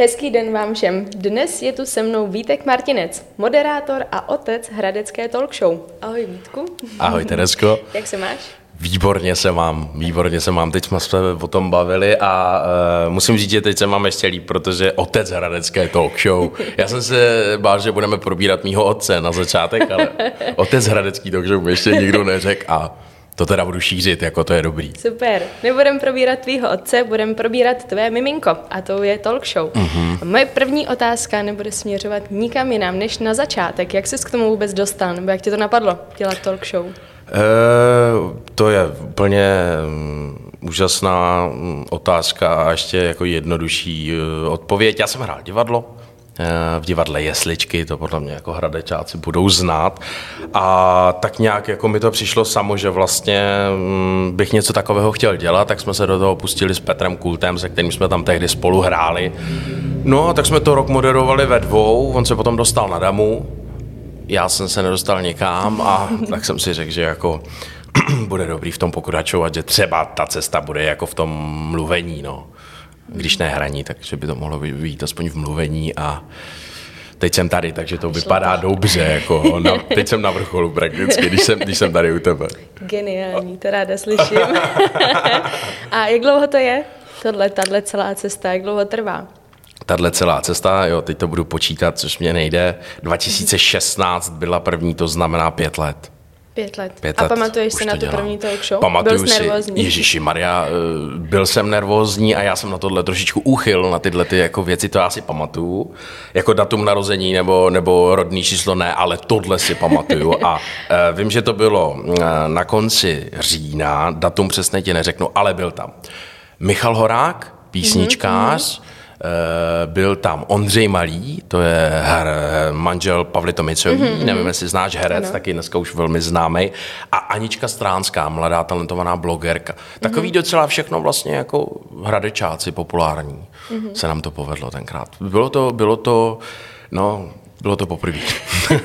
Hezký den vám všem. Dnes je tu se mnou Vítek Martinec, moderátor a otec Hradecké talk show. Ahoj Vítku. Ahoj Teresko. Jak se máš? Výborně se mám, výborně se mám. Teď jsme se o tom bavili a uh, musím říct, že teď se mám ještě líp, protože otec Hradecké talk show. Já jsem se bál, že budeme probírat mýho otce na začátek, ale otec Hradecký talk show mi ještě nikdo neřekl a to teda budu šířit, jako to je dobrý. Super. Nebudem probírat tvýho otce, budeme probírat tvé miminko a to je talk show. Mm-hmm. Moje první otázka nebude směřovat nikam jinam než na začátek. Jak jsi k tomu vůbec dostal, nebo jak ti to napadlo dělat talk show? E, to je úplně um, úžasná mm, otázka a ještě jako jednodušší uh, odpověď. Já jsem hrál divadlo, v divadle Jesličky, to podle mě jako hradečáci budou znát. A tak nějak jako mi to přišlo samo, že vlastně mm, bych něco takového chtěl dělat, tak jsme se do toho pustili s Petrem Kultem, se kterým jsme tam tehdy spolu hráli. No, tak jsme to rok moderovali ve dvou, on se potom dostal na damu, já jsem se nedostal někam a tak jsem si řekl, že jako bude dobrý v tom pokračovat, že třeba ta cesta bude jako v tom mluvení, no když ne hraní, takže by to mohlo být aspoň v mluvení a teď jsem tady, takže to vypadá dobře, jako na, teď jsem na vrcholu prakticky, když jsem, když jsem tady u tebe. Geniální, to ráda slyším. a jak dlouho to je, tohle, tahle celá cesta, jak dlouho trvá? Tahle celá cesta, jo, teď to budu počítat, což mě nejde. 2016 byla první, to znamená pět let. Pět let. Pět let. A pamatuješ si na tu první talk show? Pamatuju byl jsi nervózní? Ježíši Maria, eh, byl jsem nervózní a já jsem na tohle trošičku úchyl, na tyhle ty jako věci, to já si pamatuju. Jako datum narození nebo, nebo rodný číslo ne, ale tohle si pamatuju. A uh, vím, že to bylo uh, na konci října, datum přesně ti neřeknu, ale byl tam. Michal Horák, písničkář, mm-hmm Eh, byl tam Ondřej Malý, to je her, manžel Pavly Tomicový, mm-hmm. nevím, jestli znáš herec, ano. taky dneska už velmi známý. A Anička Stránská, mladá talentovaná blogerka. Takový mm-hmm. docela všechno vlastně jako hradečáci populární. Mm-hmm. Se nám to povedlo tenkrát. Bylo to, bylo to, no, bylo to poprvé.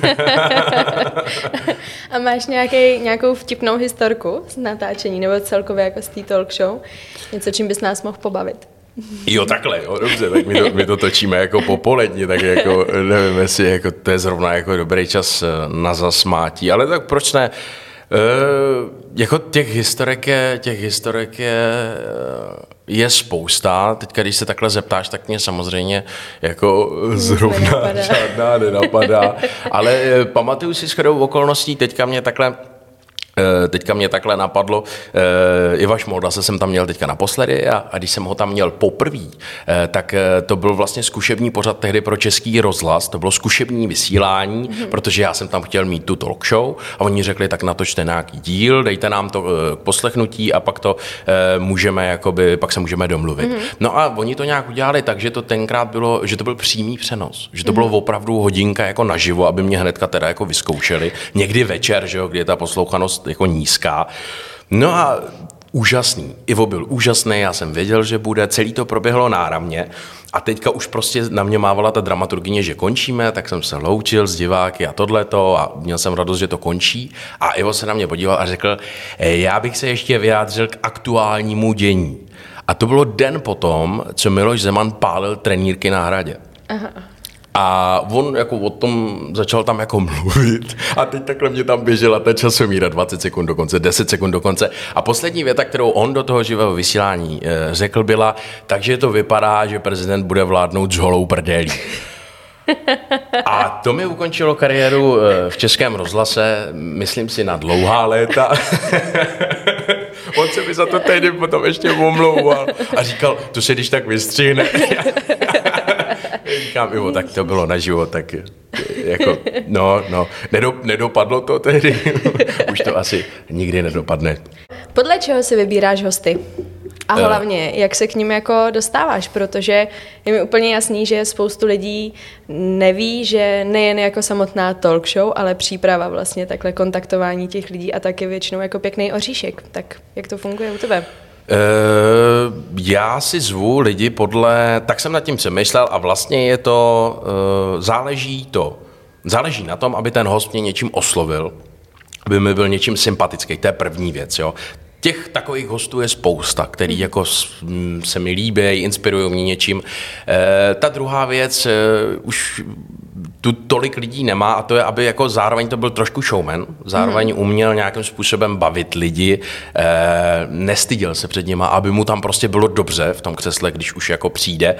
a máš nějaký, nějakou vtipnou historku z natáčení nebo celkově jako z té talk show? Něco, čím bys nás mohl pobavit? Jo, takhle, jo, dobře, tak my to, my to točíme jako popolední, tak jako nevím, jestli jako to je zrovna jako dobrý čas eh, na zasmátí, ale tak proč ne? E, jako těch historek je, těch historek je, eh, je spousta. Teď, když se takhle zeptáš, tak mě samozřejmě jako zrovna žádná nenapadá. Ale pamatuju si shodou okolností, teďka mě takhle teďka mě takhle napadlo, eh, Iva Šmolda se jsem tam měl teďka naposledy a, a když jsem ho tam měl poprvé, eh, tak to byl vlastně zkušební pořad tehdy pro český rozhlas, to bylo zkušební vysílání, mm-hmm. protože já jsem tam chtěl mít tu talk show a oni řekli, tak natočte nějaký díl, dejte nám to k poslechnutí a pak to můžeme, jakoby, pak se můžeme domluvit. Mm-hmm. No a oni to nějak udělali tak, že to tenkrát bylo, že to byl přímý přenos, že to mm-hmm. bylo opravdu hodinka jako naživo, aby mě hnedka teda jako vyzkoušeli. Někdy večer, že jo, kdy je ta poslouchanost dost jako nízká. No a úžasný. Ivo byl úžasný, já jsem věděl, že bude, celý to proběhlo náramně a teďka už prostě na mě mávala ta dramaturgině, že končíme, tak jsem se loučil s diváky a tohleto a měl jsem radost, že to končí a Ivo se na mě podíval a řekl, já bych se ještě vyjádřil k aktuálnímu dění. A to bylo den potom, co Miloš Zeman pálil trenírky na hradě. Aha. A on jako o tom začal tam jako mluvit a teď takhle mě tam běžela ta časomíra 20 sekund do konce, 10 sekund do konce. A poslední věta, kterou on do toho živého vysílání eh, řekl, byla, takže to vypadá, že prezident bude vládnout s holou prdelí. A to mi ukončilo kariéru eh, v českém rozhlase, myslím si, na dlouhá léta. On se mi za to tehdy potom ještě omlouval a říkal, to se když tak vystřihne. Říkám, jo, tak to bylo na život, tak jako, no, no, nedo, nedopadlo to tehdy, už to asi nikdy nedopadne. Podle čeho si vybíráš hosty? A eh. hlavně, jak se k ním jako dostáváš, protože je mi úplně jasný, že spoustu lidí neví, že nejen jako samotná talk show, ale příprava vlastně takhle kontaktování těch lidí a taky většinou jako pěkný oříšek. Tak jak to funguje u tebe? Uh, já si zvu lidi podle, tak jsem nad tím přemýšlel a vlastně je to, uh, záleží to, záleží na tom, aby ten host mě něčím oslovil, aby mi byl něčím sympatický, to je první věc, jo. Těch takových hostů je spousta, který jako se mi líbí, inspirují mě něčím. E, ta druhá věc, e, už tu tolik lidí nemá a to je, aby jako zároveň to byl trošku showman, zároveň mm. uměl nějakým způsobem bavit lidi, e, nestyděl se před nima, aby mu tam prostě bylo dobře v tom křesle, když už jako přijde.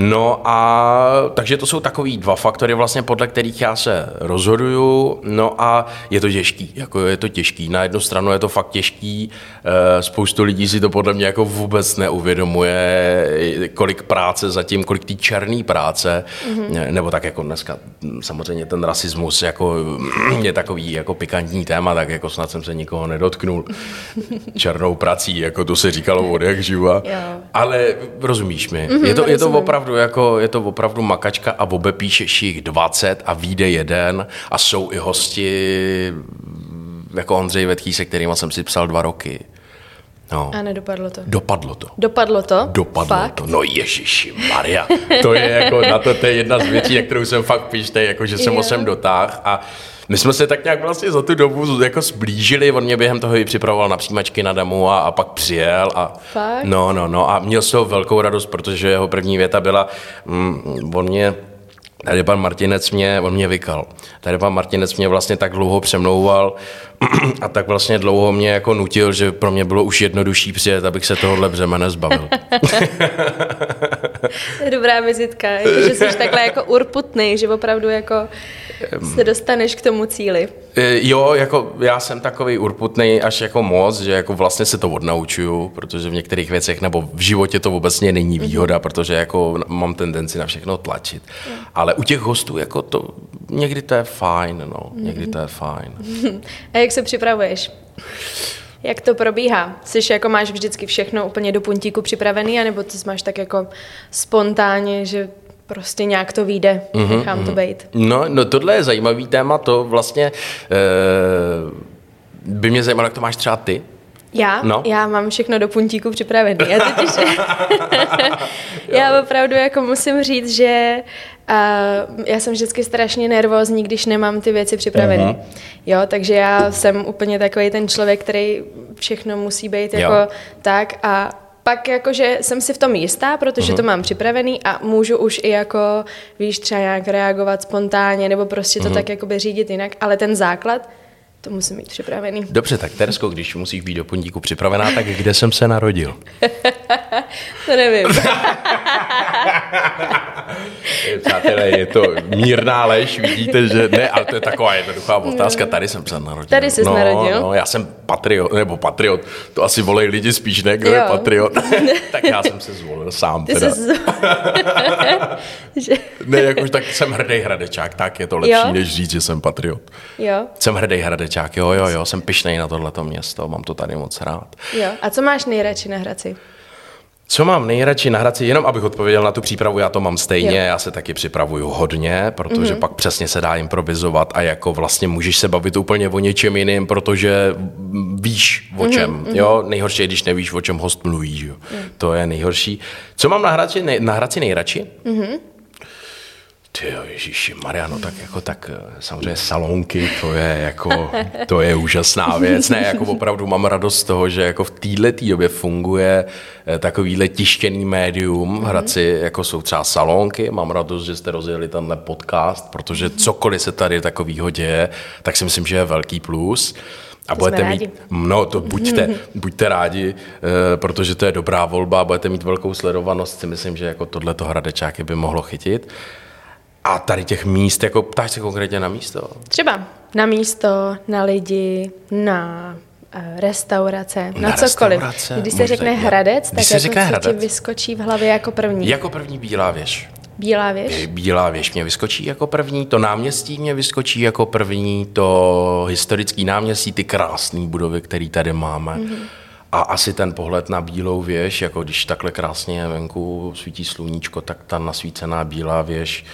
No a takže to jsou takový dva faktory vlastně, podle kterých já se rozhoduju. No a je to těžký, jako je to těžký. Na jednu stranu je to fakt těžký, eh, spoustu lidí si to podle mě jako vůbec neuvědomuje, kolik práce zatím, kolik té černé práce, mm-hmm. nebo tak jako dneska samozřejmě ten rasismus jako je takový jako pikantní téma, tak jako snad jsem se nikoho nedotknul černou prací, jako to se říkalo od jak živa. Ale rozumíš mi, mm-hmm, je to, je to opravdu opravdu jako, je to opravdu makačka a obepíšeš jich 20 a vyjde jeden a jsou i hosti jako Ondřej Vetký, se kterými jsem si psal dva roky. No. A nedopadlo to. Dopadlo to. Dopadlo to? Dopadlo fakt? to. No ježiši Maria. To je jako, na to, to je jedna z věcí, na kterou jsem fakt pište, jako že jsem osem dotáh a my jsme se tak nějak vlastně za tu dobu jako zblížili, on mě během toho i připravoval na přijímačky na damu a, a pak přijel a Fakt? no, no, no a měl z toho velkou radost, protože jeho první věta byla, mm, on mě Tady pan Martinec mě, on mě vykal. Tady pan Martinec mě vlastně tak dlouho přemlouval a tak vlastně dlouho mě jako nutil, že pro mě bylo už jednodušší přijet, abych se tohohle břemene zbavil. dobrá vizitka, že jsi takhle jako urputný, že opravdu jako se dostaneš k tomu cíli. E, jo, jako já jsem takový urputný až jako moc, že jako vlastně se to odnaučuju, protože v některých věcech nebo v životě to vůbec není výhoda, mm-hmm. protože jako mám tendenci na všechno tlačit. Ale u těch hostů jako to, někdy to je fajn, no, někdy to je fajn. A jak se připravuješ? Jak to probíhá? Jsi jako máš vždycky všechno úplně do puntíku připravený, anebo ty máš tak jako spontánně, že prostě nějak to vyjde, mm-hmm, nechám mm-hmm. to být. No, no tohle je zajímavý téma, to vlastně e, by mě zajímalo, jak to máš třeba ty. Já? No. Já mám všechno do puntíku připravený. Já totiž, já opravdu jako musím říct, že uh, já jsem vždycky strašně nervózní, když nemám ty věci připravené. Uh-huh. Jo, takže já jsem úplně takový ten člověk, který všechno musí být jako jo. tak a pak jakože jsem si v tom jistá, protože uh-huh. to mám připravený a můžu už i jako, víš, třeba nějak reagovat spontánně nebo prostě to uh-huh. tak jakoby řídit jinak, ale ten základ to musím mít připravený. Dobře, tak Tersko, když musíš být do pondíku připravená, tak kde jsem se narodil? to nevím. Přátelé, je to mírná lež, vidíte, že ne, ale to je taková jednoduchá otázka. Tady jsem se narodil. Tady jsi no, narodil? No, já jsem patriot, nebo patriot, to asi volej lidi spíš, ne, kdo jo. je patriot. tak já jsem se zvolil sám Ty teda. Jsi... ne, jakož tak jsem hrdý hradečák, tak je to lepší, jo? než říct, že jsem patriot. Jo. Jsem hrdý hradečák, jo, jo, jo, jsem pišnej na tohleto město, mám to tady moc rád. Jo, a co máš nejradši na Hradci? Co mám nejradši na Hradci, jenom abych odpověděl na tu přípravu, já to mám stejně, jo. já se taky připravuju hodně, protože mm-hmm. pak přesně se dá improvizovat a jako vlastně můžeš se bavit úplně o něčem jiným, protože víš o mhm, čem, mm-hmm. jo, nejhorší je, když nevíš, o čem host mluví, jo. Mm. To je nejhorší. Co mám na Hradci, nej, na Hradci nejradši? Mm-hmm. Ty jo, Ježíši Mariano, tak jako tak eh, samozřejmě salonky, to je jako, to je úžasná věc. Ne, jako opravdu mám radost z toho, že jako v této době funguje eh, takovýhle tištěný médium v Hradci, jako jsou třeba salonky. Mám radost, že jste rozjeli tenhle podcast, protože cokoliv se tady takovýho děje, tak si myslím, že je velký plus. A to budete mít, no to buďte, buďte rádi, eh, protože to je dobrá volba, budete mít velkou sledovanost, si myslím, že jako tohleto Hradečáky by mohlo chytit. A tady těch míst, jako ptáš se konkrétně na místo? Třeba na místo, na lidi, na uh, restaurace, na, na cokoliv. Restaurace, Když se řekne na... Hradec, tak se jako řekne Hradec. ti vyskočí v hlavě jako první. Jako první Bílá věž. Bílá věž? Bílá věž mě vyskočí jako první, to náměstí mě vyskočí jako první, to historický náměstí, ty krásné budovy, které tady máme. Mm-hmm. A asi ten pohled na bílou věž, jako když takhle krásně venku svítí sluníčko, tak ta nasvícená bílá věž,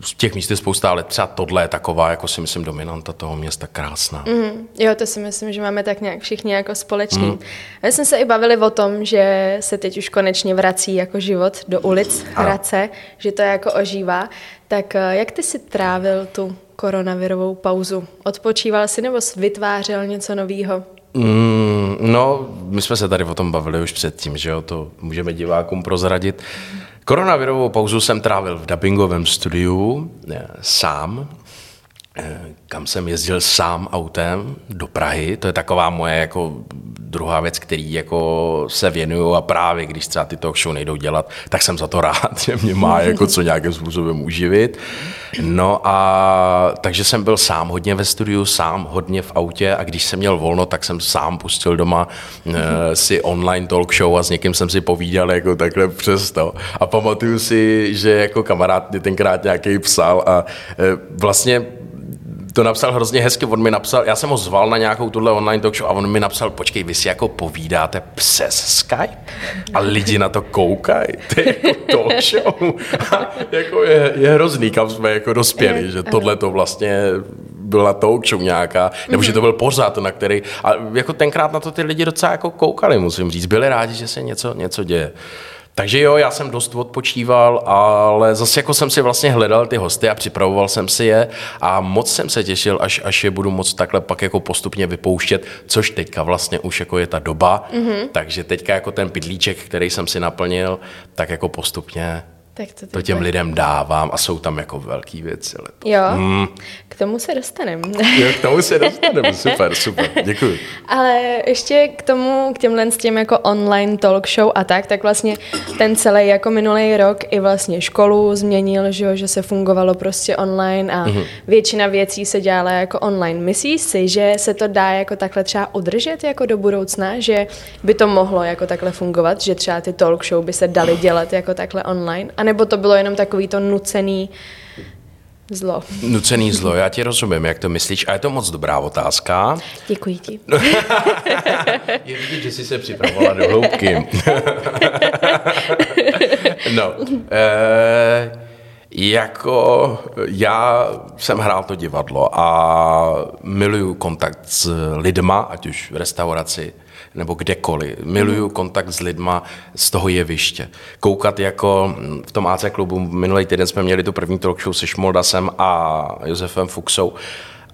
z těch míst je spousta, ale třeba tohle je taková, jako si myslím, dominanta toho města krásná. Mm, jo, to si myslím, že máme tak nějak všichni jako společný. Mm. My jsme se i bavili o tom, že se teď už konečně vrací jako život do ulic Hradce, že to jako ožívá. Tak eh, jak ty si trávil tu koronavirovou pauzu? Odpočíval si nebo vytvářel něco nového? Mm, no, my jsme se tady o tom bavili už předtím, že jo, to můžeme divákům prozradit. Koronavirovou pauzu jsem trávil v dubbingovém studiu eh, sám, eh, kam jsem jezdil sám autem do Prahy. To je taková moje jako druhá věc, který jako se věnuju a právě když třeba ty talk show nejdou dělat, tak jsem za to rád, že mě má jako co nějakým způsobem uživit. No a takže jsem byl sám hodně ve studiu, sám hodně v autě a když jsem měl volno, tak jsem sám pustil doma uh, si online talk show a s někým jsem si povídal jako takhle přes to. A pamatuju si, že jako kamarád mě tenkrát nějaký psal a uh, vlastně to napsal hrozně hezky, on mi napsal, já jsem ho zval na nějakou tuhle online talk show a on mi napsal, počkej, vy si jako povídáte přes Skype a lidi na to koukají, to je jako talk show. A jako je, je hrozný, kam jsme jako dospěli, že tohle to vlastně byla talk show nějaká, nebo že to byl pořád, na který, a jako tenkrát na to ty lidi docela jako koukali, musím říct, byli rádi, že se něco, něco děje. Takže jo, já jsem dost odpočíval, ale zase jako jsem si vlastně hledal ty hosty a připravoval jsem si je a moc jsem se těšil, až, až je budu moc takhle pak jako postupně vypouštět, což teďka vlastně už jako je ta doba, mm-hmm. takže teďka jako ten pidlíček, který jsem si naplnil, tak jako postupně tak to, to těm bude. lidem dávám a jsou tam jako velký věci. Letos. Jo, mm. k tomu se dostaneme. Jo, k tomu se dostaneme, super, super, děkuji. Ale ještě k tomu, k těmhle s těm jako online talk show a tak, tak vlastně ten celý jako minulý rok i vlastně školu změnil, že, jo, že se fungovalo prostě online a mm-hmm. většina věcí se dělala jako online. Myslíš si, že se to dá jako takhle třeba udržet jako do budoucna, že by to mohlo jako takhle fungovat, že třeba ty talk show by se daly dělat jako takhle online? A nebo to bylo jenom takový to nucený zlo? Nucený zlo, já ti rozumím, jak to myslíš. A je to moc dobrá otázka. Děkuji ti. je vidět, že jsi se připravovala do hloubky. no, eh, jako já jsem hrál to divadlo a miluju kontakt s lidma, ať už v restauraci, nebo kdekoliv. Miluju mm. kontakt s lidma z toho jeviště. Koukat jako v tom AC klubu, minulý týden jsme měli tu první talk show se Šmoldasem a Josefem Fuxou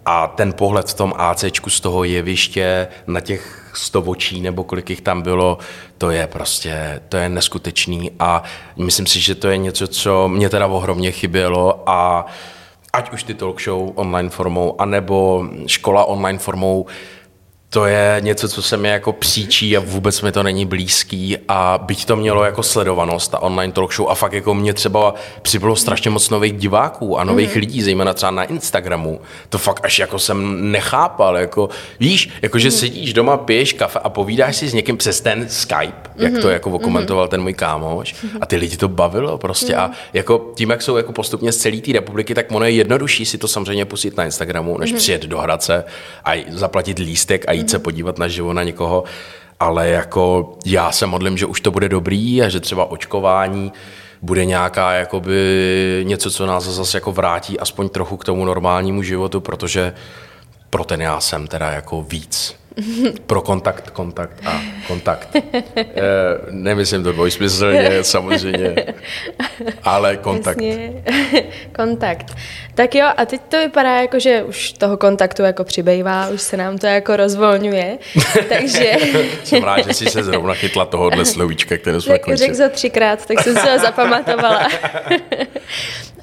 a ten pohled v tom ACčku z toho jeviště na těch 100 očí nebo kolik jich tam bylo, to je prostě, to je neskutečný a myslím si, že to je něco, co mě teda ohromně chybělo a ať už ty talk show online formou, anebo škola online formou, to je něco, co se mi jako příčí a vůbec mi to není blízký a byť to mělo jako sledovanost a online talk show a fakt jako mě třeba přibylo strašně moc nových diváků a nových mm. lidí, zejména třeba na Instagramu. To fakt až jako jsem nechápal, jako víš, jako že mm. sedíš doma, piješ kafe a povídáš si s někým přes ten Skype, mm. jak to mhm. jako okomentoval mm. ten můj kámoš a ty lidi to bavilo prostě mm. a jako tím, jak jsou jako postupně z celé té republiky, tak ono je jednodušší si to samozřejmě pustit na Instagramu, než mm. přijet do Hradce a zaplatit lístek a jít jít se podívat na živo na někoho, ale jako já se modlím, že už to bude dobrý a že třeba očkování bude nějaká jakoby něco, co nás zase jako vrátí aspoň trochu k tomu normálnímu životu, protože pro ten já jsem teda jako víc. Pro kontakt, kontakt a kontakt. E, nemyslím to dvojsmyslně, samozřejmě, ale kontakt. Jasně. kontakt. Tak jo, a teď to vypadá jako, že už toho kontaktu jako přibývá, už se nám to jako rozvolňuje, takže... Jsem rád, že jsi se zrovna chytla tohohle slovíčka, které jsme končili. Řekl za třikrát, tak jsem se ho zapamatovala.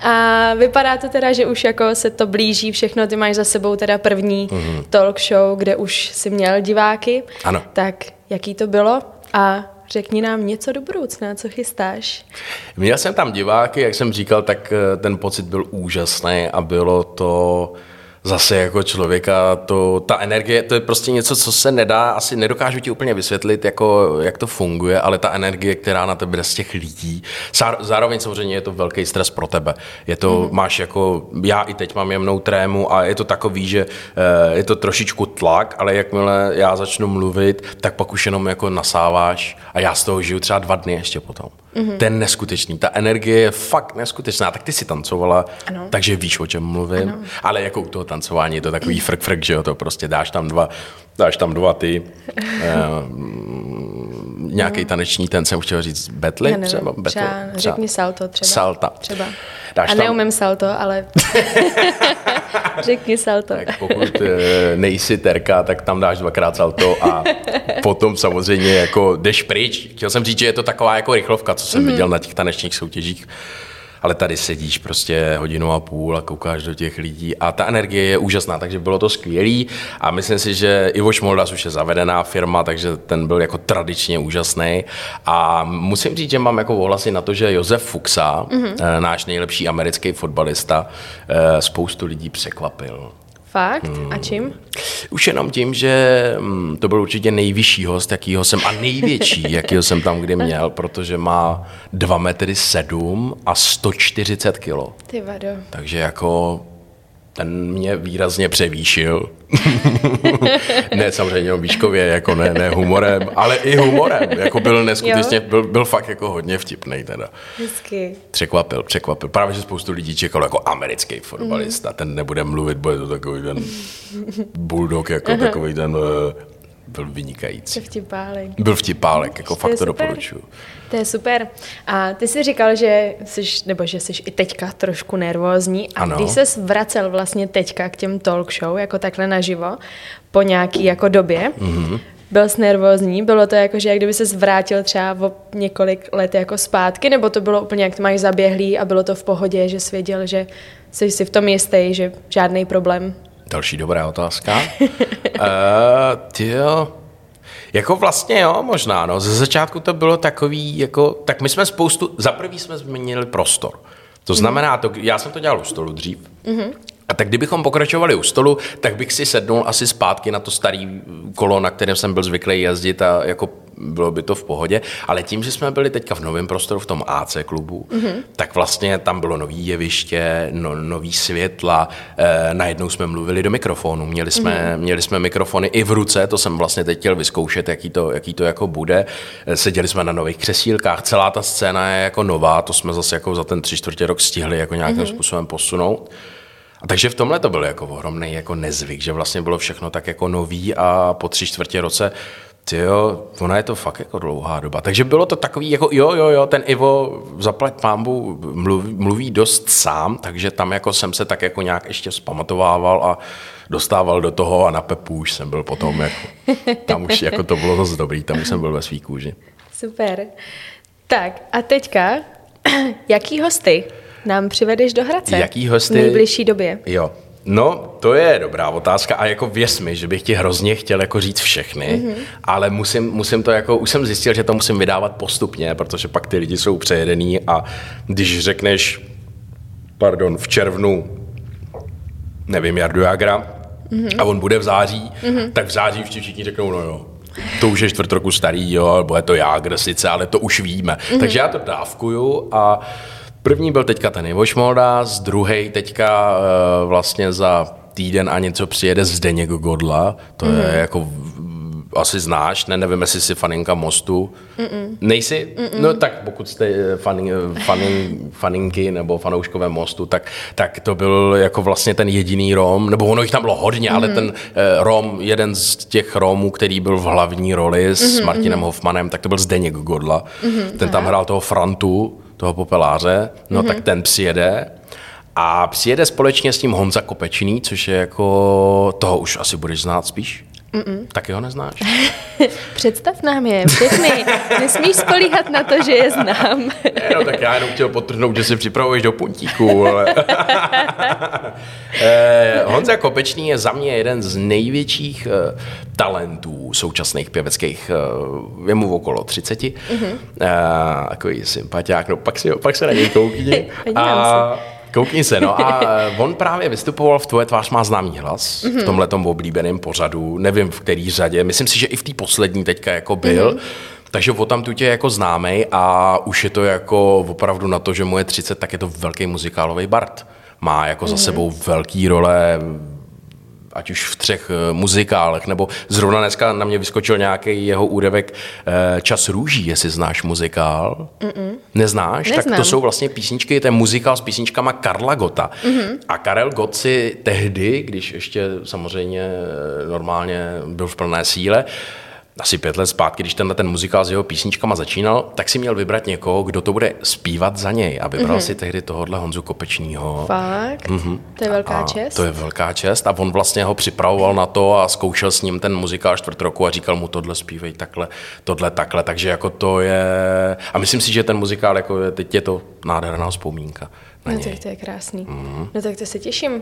A vypadá to teda, že už jako se to blíží všechno, ty máš za sebou teda první mm-hmm. talk show, kde už si měl diváky. Ano. Tak jaký to bylo a Řekni nám něco do budoucna, co chystáš. Měl jsem tam diváky, jak jsem říkal, tak eh, ten pocit byl úžasný a bylo to zase jako člověka, to, ta energie, to je prostě něco, co se nedá, asi nedokážu ti úplně vysvětlit, jako, jak to funguje, ale ta energie, která na tebe z těch lidí, zároveň samozřejmě je to velký stres pro tebe. Je to, mm. máš jako, já i teď mám jemnou trému a je to takový, že eh, je to trošičku tlak, ale jakmile já začnu mluvit, tak pak už jenom jako nasáváš a já z toho žiju třeba dva dny ještě potom. Mm-hmm. Ten neskutečný, ta energie je fakt neskutečná. Tak ty si tancovala, ano. takže víš, o čem mluvím. Ano. Ale jako u toho tancování je to takový frk frk, že jo, to prostě dáš tam dva, dáš tam dva ty, eh, nějaký no. taneční ten, jsem chtěl říct, betly třeba, betly, třeba, třeba, řekni salto třeba. Salta. Třeba. Dáš a neumím tam... salto, ale... Řekni salto. Tak pokud eh, nejsi terka, tak tam dáš dvakrát salto a potom samozřejmě jako jdeš pryč. Chtěl jsem říct, že je to taková jako rychlovka, co jsem mm-hmm. viděl na těch tanečních soutěžích ale tady sedíš prostě hodinu a půl a koukáš do těch lidí a ta energie je úžasná, takže bylo to skvělý a myslím si, že Ivo Šmoldas už je zavedená firma, takže ten byl jako tradičně úžasný a musím říct, že mám jako ohlasy na to, že Josef Fuxa, mm-hmm. náš nejlepší americký fotbalista, eh, spoustu lidí překvapil. Fakt? Hmm. A čím? Už jenom tím, že hm, to byl určitě nejvyšší host, jakýho jsem, a největší, jakýho jsem tam kdy měl, protože má 2 metry 7 a 140 kilo. Ty vado. Takže jako ten mě výrazně převýšil. ne samozřejmě výškově, jako ne, ne humorem, ale i humorem. Jako byl neskutečně, byl, byl fakt jako hodně vtipný teda. Hezky. Překvapil, překvapil. Právě, že spoustu lidí čekalo jako americký fotbalista, mm. ten nebude mluvit, bude to takový ten bulldog, jako takový ten eh, byl vynikající. To vtipálek. Byl vtipálek, jako to fakt to doporučuju. To je super. A ty jsi říkal, že jsi, nebo že jsi i teďka trošku nervózní. A ano. když se vracel vlastně teďka k těm talk show, jako takhle naživo, po nějaký jako době, mm-hmm. byl jsi nervózní? Bylo to jako, že jak kdyby se zvrátil třeba o několik let jako zpátky, nebo to bylo úplně, jak to máš zaběhlý a bylo to v pohodě, že jsi věděl, že jsi si v tom jistý, že žádný problém? Další dobrá otázka. uh, tyjo, jako vlastně jo, možná, no. Ze začátku to bylo takový, jako, tak my jsme spoustu, za prvý jsme změnili prostor. To znamená, to, já jsem to dělal u stolu dřív, mm-hmm. A tak kdybychom pokračovali u stolu, tak bych si sednul asi zpátky na to starý kolo, na kterém jsem byl zvyklý jezdit a jako bylo by to v pohodě, ale tím, že jsme byli teďka v novém prostoru, v tom AC klubu, mm-hmm. tak vlastně tam bylo nový jeviště, no, nový světla, e, najednou jsme mluvili do mikrofonu, měli jsme, mm-hmm. měli jsme mikrofony i v ruce, to jsem vlastně teď chtěl vyzkoušet, jaký to, jaký to jako bude. E, seděli jsme na nových křesílkách, celá ta scéna je jako nová, to jsme zase jako za ten tři čtvrtě rok stihli jako nějakým mm-hmm. způsobem posunout. A takže v tomhle to byl jako ohromný jako nezvyk, že vlastně bylo všechno tak jako nový a po tři čtvrtě roce ty jo, ona je to fakt jako dlouhá doba. Takže bylo to takový, jako jo, jo, jo, ten Ivo, zaplať pámbu, mluví, mluví dost sám, takže tam jako jsem se tak jako nějak ještě zpamatovával a dostával do toho a na Pepu už jsem byl potom, jako, tam už jako to bylo zase dobrý, tam už jsem byl ve svý kůži. Super. Tak a teďka, jaký hosty nám přivedeš do Hradce? Jaký hosty? V nejbližší době. Jo, No, to je dobrá otázka a jako věř mi, že bych ti hrozně chtěl jako říct všechny, mm-hmm. ale musím, musím to jako, už jsem zjistil, že to musím vydávat postupně, protože pak ty lidi jsou přejedený a když řekneš, pardon, v červnu, nevím, Jardu Jagra mm-hmm. a on bude v září, mm-hmm. tak v září už ti všichni řeknou, no jo, to už je čtvrt roku starý, jo, bude to Jágr sice, ale to už víme. Mm-hmm. Takže já to dávkuju a První byl teďka ten Ivo Šmoldas, druhý teďka uh, vlastně za týden a něco přijede Zdeněk Godla, to mm. je mhm. jako asi znáš, ne, nevím, jestli jsi faninka Mostu. Mm-mm. Nejsi? Mm-mm. No tak pokud jste eh, fanin, fanin, faninky nebo fanouškové Mostu, tak, tak to byl jako vlastně ten jediný Rom, nebo ono jich tam bylo hodně, mm-hmm. ale ten uh, Rom, jeden z těch Romů, který byl v hlavní roli s mm-hmm. Martinem Hoffmanem, tak to byl Zdeněk Godla. Mm-hmm. Ten tam hrál toho Frantu, toho popeláře, no mm-hmm. tak ten přijede a přijede společně s tím Honza Kopečný, což je jako, toho už asi budeš znát spíš. Mm-mm. Taky ho neznáš? Představ nám je všechny. Nesmíš spolíhat na to, že je znám. ne, no tak já jenom chtěl potrhnout, že si připravuješ do puntíku. Ale... eh, Honza Kopečný je za mě jeden z největších eh, talentů současných pěveckých. Eh, je mu okolo 30. Mm-hmm. Eh, takový sympatiák, no pak, si, pak se na něj koukni. a, Koukni se, no a on právě vystupoval v Tvoje tvář má známý hlas, mm-hmm. v tomhle oblíbeném pořadu, nevím v který řadě, myslím si, že i v té poslední teďka jako byl, mm-hmm. Takže o tam tu tě jako známej a už je to jako opravdu na to, že mu je 30, tak je to velký muzikálový bard. Má jako za mhm. sebou velký role ať už v třech eh, muzikálech, nebo zrovna dneska na mě vyskočil nějaký jeho údevek eh, Čas růží, jestli znáš muzikál. Mm-mm. Neznáš? Neznám. Tak to jsou vlastně písničky, ten muzikál s písničkama Karla Gota. Mm-hmm. A Karel Gott si tehdy, když ještě samozřejmě eh, normálně byl v plné síle, asi pět let zpátky, když tenhle ten muzikál s jeho písničkama začínal, tak si měl vybrat někoho, kdo to bude zpívat za něj. A vybral mm-hmm. si tehdy tohohle Honzu Kopečního. Fakt? Mm-hmm. To je velká a čest. To je velká čest. A on vlastně ho připravoval na to a zkoušel s ním ten muzikál čtvrt roku a říkal mu tohle zpívej takhle, tohle takhle. Takže jako to je... A myslím si, že ten muzikál, jako je, teď je to nádherná vzpomínka. Na no něj. tak to je krásný. Mm-hmm. No tak to se těším.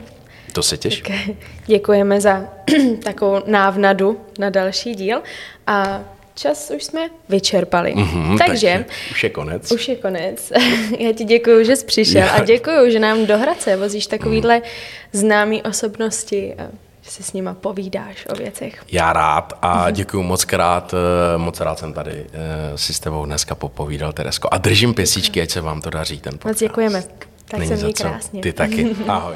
To se těším. Tak, děkujeme za takovou návnadu na další díl a čas už jsme vyčerpali. Mm-hmm, takže, takže už je konec. Už je konec. Já ti děkuji, že jsi přišel Já. a děkuji, že nám do Hradce vozíš takovýhle mm. známý osobnosti a že si s nima povídáš o věcech. Já rád a mhm. děkuji moc krát, eh, moc rád jsem tady eh, si s tebou dneska popovídal, Teresko. A držím pěsíčky, ať se vám to daří, ten podcast. Moc děkujeme. Tak Není se měj krásně. Ty taky. Ahoj.